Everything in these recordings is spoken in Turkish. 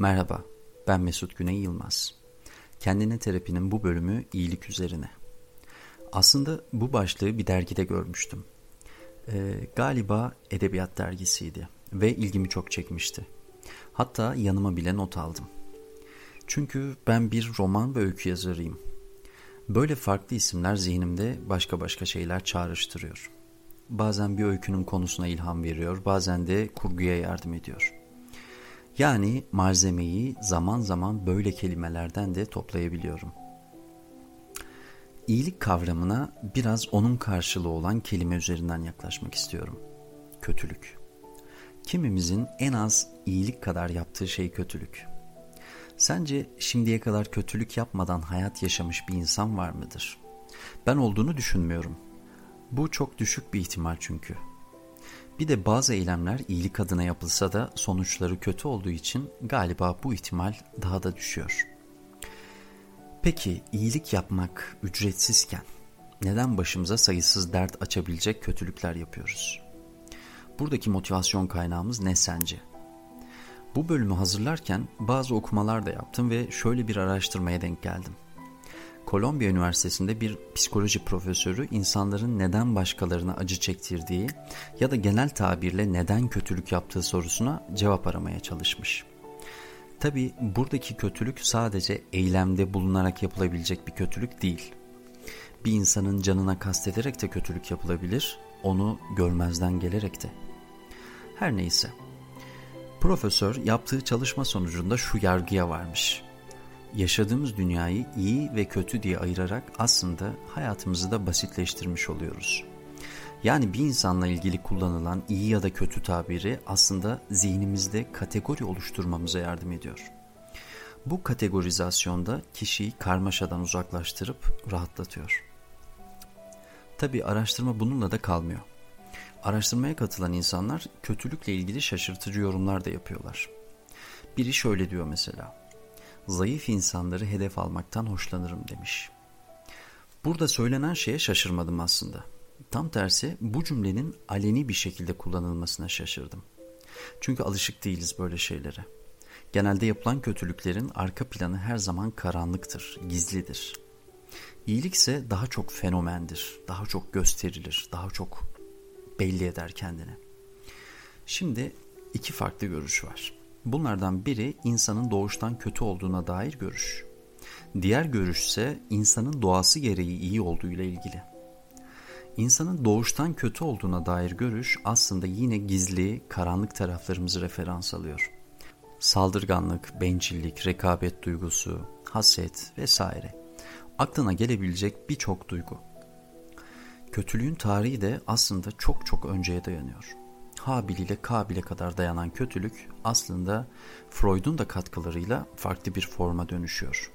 Merhaba, ben Mesut Güney Yılmaz. Kendine terapinin bu bölümü iyilik üzerine. Aslında bu başlığı bir dergide görmüştüm. Ee, galiba edebiyat dergisiydi ve ilgimi çok çekmişti. Hatta yanıma bile not aldım. Çünkü ben bir roman ve öykü yazarıyım. Böyle farklı isimler zihnimde başka başka şeyler çağrıştırıyor. Bazen bir öykünün konusuna ilham veriyor, bazen de kurguya yardım ediyor.'' Yani malzemeyi zaman zaman böyle kelimelerden de toplayabiliyorum. İyilik kavramına biraz onun karşılığı olan kelime üzerinden yaklaşmak istiyorum. Kötülük. Kimimizin en az iyilik kadar yaptığı şey kötülük. Sence şimdiye kadar kötülük yapmadan hayat yaşamış bir insan var mıdır? Ben olduğunu düşünmüyorum. Bu çok düşük bir ihtimal çünkü. Bir de bazı eylemler iyilik adına yapılsa da sonuçları kötü olduğu için galiba bu ihtimal daha da düşüyor. Peki iyilik yapmak ücretsizken neden başımıza sayısız dert açabilecek kötülükler yapıyoruz? Buradaki motivasyon kaynağımız ne sence? Bu bölümü hazırlarken bazı okumalar da yaptım ve şöyle bir araştırmaya denk geldim. Kolombiya Üniversitesi'nde bir psikoloji profesörü insanların neden başkalarına acı çektirdiği ya da genel tabirle neden kötülük yaptığı sorusuna cevap aramaya çalışmış. Tabi buradaki kötülük sadece eylemde bulunarak yapılabilecek bir kötülük değil. Bir insanın canına kastederek de kötülük yapılabilir, onu görmezden gelerek de. Her neyse. Profesör yaptığı çalışma sonucunda şu yargıya varmış yaşadığımız dünyayı iyi ve kötü diye ayırarak aslında hayatımızı da basitleştirmiş oluyoruz. Yani bir insanla ilgili kullanılan iyi ya da kötü tabiri aslında zihnimizde kategori oluşturmamıza yardım ediyor. Bu kategorizasyonda kişiyi karmaşadan uzaklaştırıp rahatlatıyor. Tabi araştırma bununla da kalmıyor. Araştırmaya katılan insanlar kötülükle ilgili şaşırtıcı yorumlar da yapıyorlar. Biri şöyle diyor mesela zayıf insanları hedef almaktan hoşlanırım demiş. Burada söylenen şeye şaşırmadım aslında. Tam tersi bu cümlenin aleni bir şekilde kullanılmasına şaşırdım. Çünkü alışık değiliz böyle şeylere. Genelde yapılan kötülüklerin arka planı her zaman karanlıktır, gizlidir. İyilik ise daha çok fenomendir, daha çok gösterilir, daha çok belli eder kendini. Şimdi iki farklı görüş var. Bunlardan biri insanın doğuştan kötü olduğuna dair görüş. Diğer görüş ise insanın doğası gereği iyi olduğu ile ilgili. İnsanın doğuştan kötü olduğuna dair görüş aslında yine gizli, karanlık taraflarımızı referans alıyor. Saldırganlık, bencillik, rekabet duygusu, haset vesaire. Aklına gelebilecek birçok duygu. Kötülüğün tarihi de aslında çok çok önceye dayanıyor. Habil ile Kabil'e kadar dayanan kötülük aslında Freud'un da katkılarıyla farklı bir forma dönüşüyor.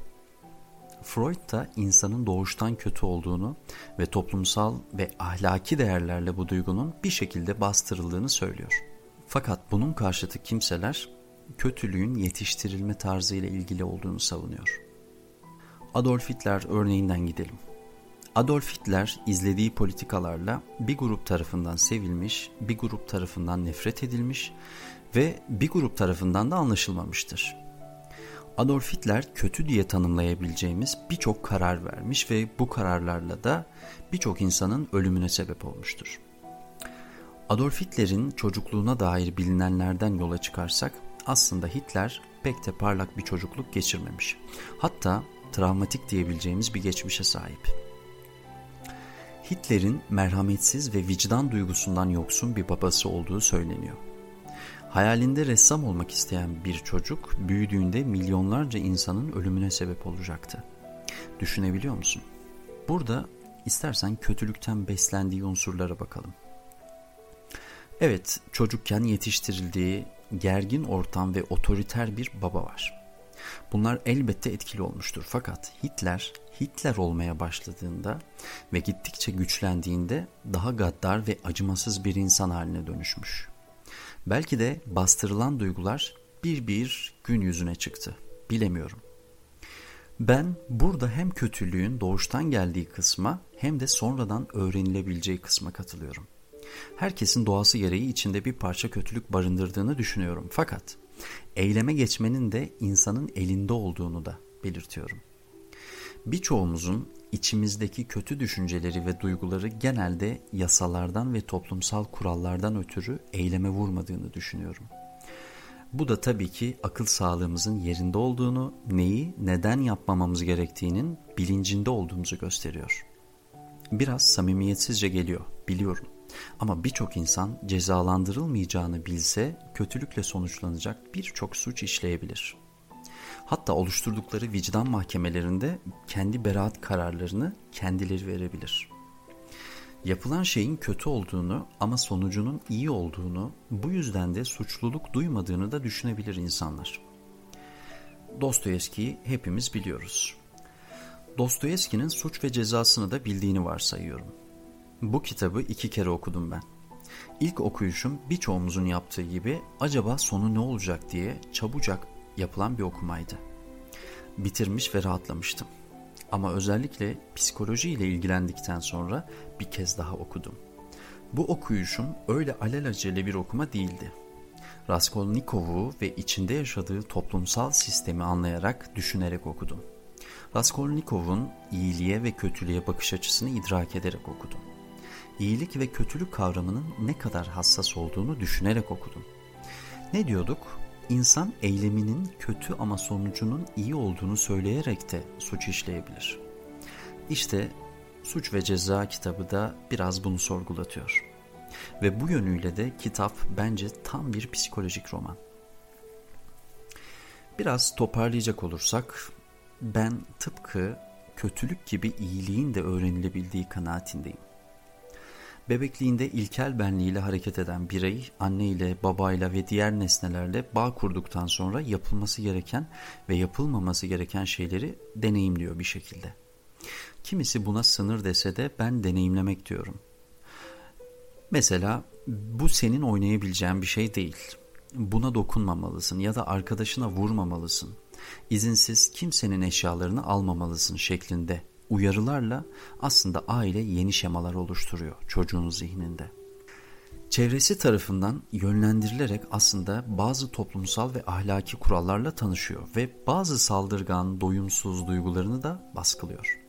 Freud da insanın doğuştan kötü olduğunu ve toplumsal ve ahlaki değerlerle bu duygunun bir şekilde bastırıldığını söylüyor. Fakat bunun karşıtı kimseler kötülüğün yetiştirilme tarzı ile ilgili olduğunu savunuyor. Adolf Hitler örneğinden gidelim. Adolf Hitler izlediği politikalarla bir grup tarafından sevilmiş, bir grup tarafından nefret edilmiş ve bir grup tarafından da anlaşılmamıştır. Adolf Hitler kötü diye tanımlayabileceğimiz birçok karar vermiş ve bu kararlarla da birçok insanın ölümüne sebep olmuştur. Adolf Hitler'in çocukluğuna dair bilinenlerden yola çıkarsak aslında Hitler pek de parlak bir çocukluk geçirmemiş. Hatta travmatik diyebileceğimiz bir geçmişe sahip. Hitler'in merhametsiz ve vicdan duygusundan yoksun bir babası olduğu söyleniyor. Hayalinde ressam olmak isteyen bir çocuk büyüdüğünde milyonlarca insanın ölümüne sebep olacaktı. Düşünebiliyor musun? Burada istersen kötülükten beslendiği unsurlara bakalım. Evet, çocukken yetiştirildiği gergin ortam ve otoriter bir baba var. Bunlar elbette etkili olmuştur fakat Hitler Hitler olmaya başladığında ve gittikçe güçlendiğinde daha gaddar ve acımasız bir insan haline dönüşmüş. Belki de bastırılan duygular bir bir gün yüzüne çıktı. Bilemiyorum. Ben burada hem kötülüğün doğuştan geldiği kısma hem de sonradan öğrenilebileceği kısma katılıyorum. Herkesin doğası gereği içinde bir parça kötülük barındırdığını düşünüyorum. Fakat Eyleme geçmenin de insanın elinde olduğunu da belirtiyorum. Birçoğumuzun içimizdeki kötü düşünceleri ve duyguları genelde yasalardan ve toplumsal kurallardan ötürü eyleme vurmadığını düşünüyorum. Bu da tabii ki akıl sağlığımızın yerinde olduğunu, neyi, neden yapmamamız gerektiğinin bilincinde olduğumuzu gösteriyor. Biraz samimiyetsizce geliyor, biliyorum. Ama birçok insan cezalandırılmayacağını bilse kötülükle sonuçlanacak birçok suç işleyebilir. Hatta oluşturdukları vicdan mahkemelerinde kendi beraat kararlarını kendileri verebilir. Yapılan şeyin kötü olduğunu ama sonucunun iyi olduğunu, bu yüzden de suçluluk duymadığını da düşünebilir insanlar. Dostoyevski'yi hepimiz biliyoruz. Dostoyevski'nin suç ve cezasını da bildiğini varsayıyorum. Bu kitabı iki kere okudum ben. İlk okuyuşum birçoğumuzun yaptığı gibi acaba sonu ne olacak diye çabucak yapılan bir okumaydı. Bitirmiş ve rahatlamıştım. Ama özellikle psikoloji ile ilgilendikten sonra bir kez daha okudum. Bu okuyuşum öyle alelacele bir okuma değildi. Raskolnikov'u ve içinde yaşadığı toplumsal sistemi anlayarak, düşünerek okudum. Raskolnikov'un iyiliğe ve kötülüğe bakış açısını idrak ederek okudum. İyilik ve kötülük kavramının ne kadar hassas olduğunu düşünerek okudum. Ne diyorduk? İnsan eyleminin kötü ama sonucunun iyi olduğunu söyleyerek de suç işleyebilir. İşte Suç ve Ceza kitabı da biraz bunu sorgulatıyor. Ve bu yönüyle de kitap bence tam bir psikolojik roman. Biraz toparlayacak olursak ben tıpkı kötülük gibi iyiliğin de öğrenilebildiği kanaatindeyim. Bebekliğinde ilkel benliğiyle hareket eden birey anneyle, babayla ve diğer nesnelerle bağ kurduktan sonra yapılması gereken ve yapılmaması gereken şeyleri deneyimliyor bir şekilde. Kimisi buna sınır dese de ben deneyimlemek diyorum. Mesela bu senin oynayabileceğin bir şey değil. Buna dokunmamalısın ya da arkadaşına vurmamalısın. İzinsiz kimsenin eşyalarını almamalısın şeklinde uyarılarla aslında aile yeni şemalar oluşturuyor çocuğun zihninde. Çevresi tarafından yönlendirilerek aslında bazı toplumsal ve ahlaki kurallarla tanışıyor ve bazı saldırgan, doyumsuz duygularını da baskılıyor.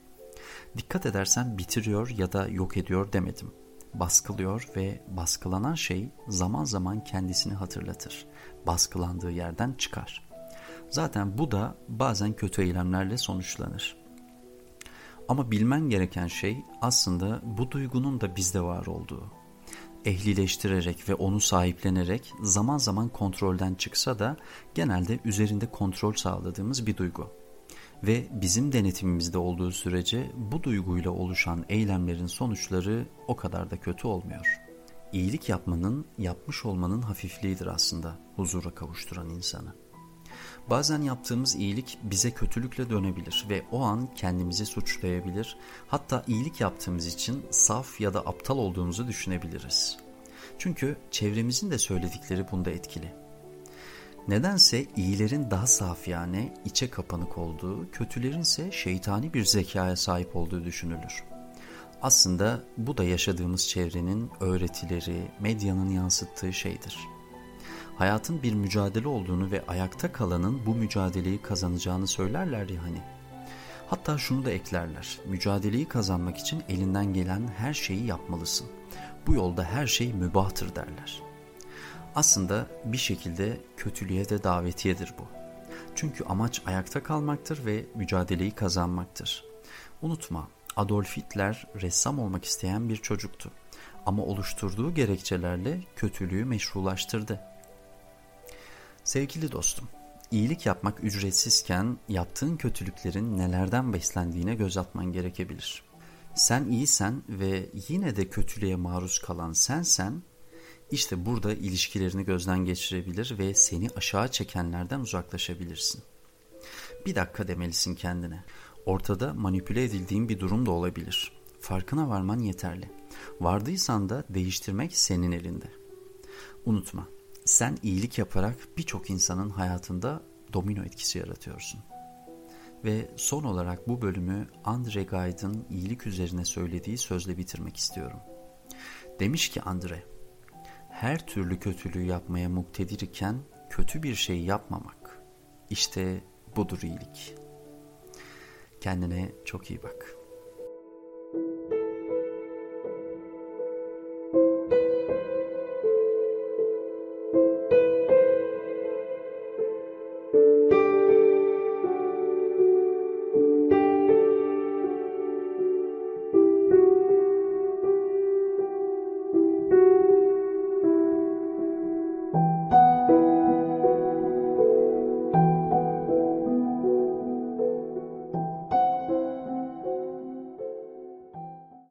Dikkat edersen bitiriyor ya da yok ediyor demedim. Baskılıyor ve baskılanan şey zaman zaman kendisini hatırlatır. Baskılandığı yerden çıkar. Zaten bu da bazen kötü eylemlerle sonuçlanır. Ama bilmen gereken şey aslında bu duygunun da bizde var olduğu. Ehlileştirerek ve onu sahiplenerek zaman zaman kontrolden çıksa da genelde üzerinde kontrol sağladığımız bir duygu. Ve bizim denetimimizde olduğu sürece bu duyguyla oluşan eylemlerin sonuçları o kadar da kötü olmuyor. İyilik yapmanın, yapmış olmanın hafifliğidir aslında huzura kavuşturan insanı. Bazen yaptığımız iyilik bize kötülükle dönebilir ve o an kendimizi suçlayabilir. Hatta iyilik yaptığımız için saf ya da aptal olduğumuzu düşünebiliriz. Çünkü çevremizin de söyledikleri bunda etkili. Nedense iyilerin daha saf yani içe kapanık olduğu, kötülerin ise şeytani bir zekaya sahip olduğu düşünülür. Aslında bu da yaşadığımız çevrenin öğretileri, medyanın yansıttığı şeydir hayatın bir mücadele olduğunu ve ayakta kalanın bu mücadeleyi kazanacağını söylerler ya hani. Hatta şunu da eklerler. Mücadeleyi kazanmak için elinden gelen her şeyi yapmalısın. Bu yolda her şey mübahtır derler. Aslında bir şekilde kötülüğe de davetiyedir bu. Çünkü amaç ayakta kalmaktır ve mücadeleyi kazanmaktır. Unutma, Adolf Hitler ressam olmak isteyen bir çocuktu. Ama oluşturduğu gerekçelerle kötülüğü meşrulaştırdı. Sevgili dostum, iyilik yapmak ücretsizken yaptığın kötülüklerin nelerden beslendiğine göz atman gerekebilir. Sen iyisen ve yine de kötülüğe maruz kalan sensen, işte burada ilişkilerini gözden geçirebilir ve seni aşağı çekenlerden uzaklaşabilirsin. Bir dakika demelisin kendine. Ortada manipüle edildiğin bir durum da olabilir. Farkına varman yeterli. Vardıysan da değiştirmek senin elinde. Unutma, sen iyilik yaparak birçok insanın hayatında domino etkisi yaratıyorsun. Ve son olarak bu bölümü Andre Guy'dın iyilik üzerine söylediği sözle bitirmek istiyorum. Demiş ki Andre, her türlü kötülüğü yapmaya muktedir iken kötü bir şey yapmamak. İşte budur iyilik. Kendine çok iyi bak.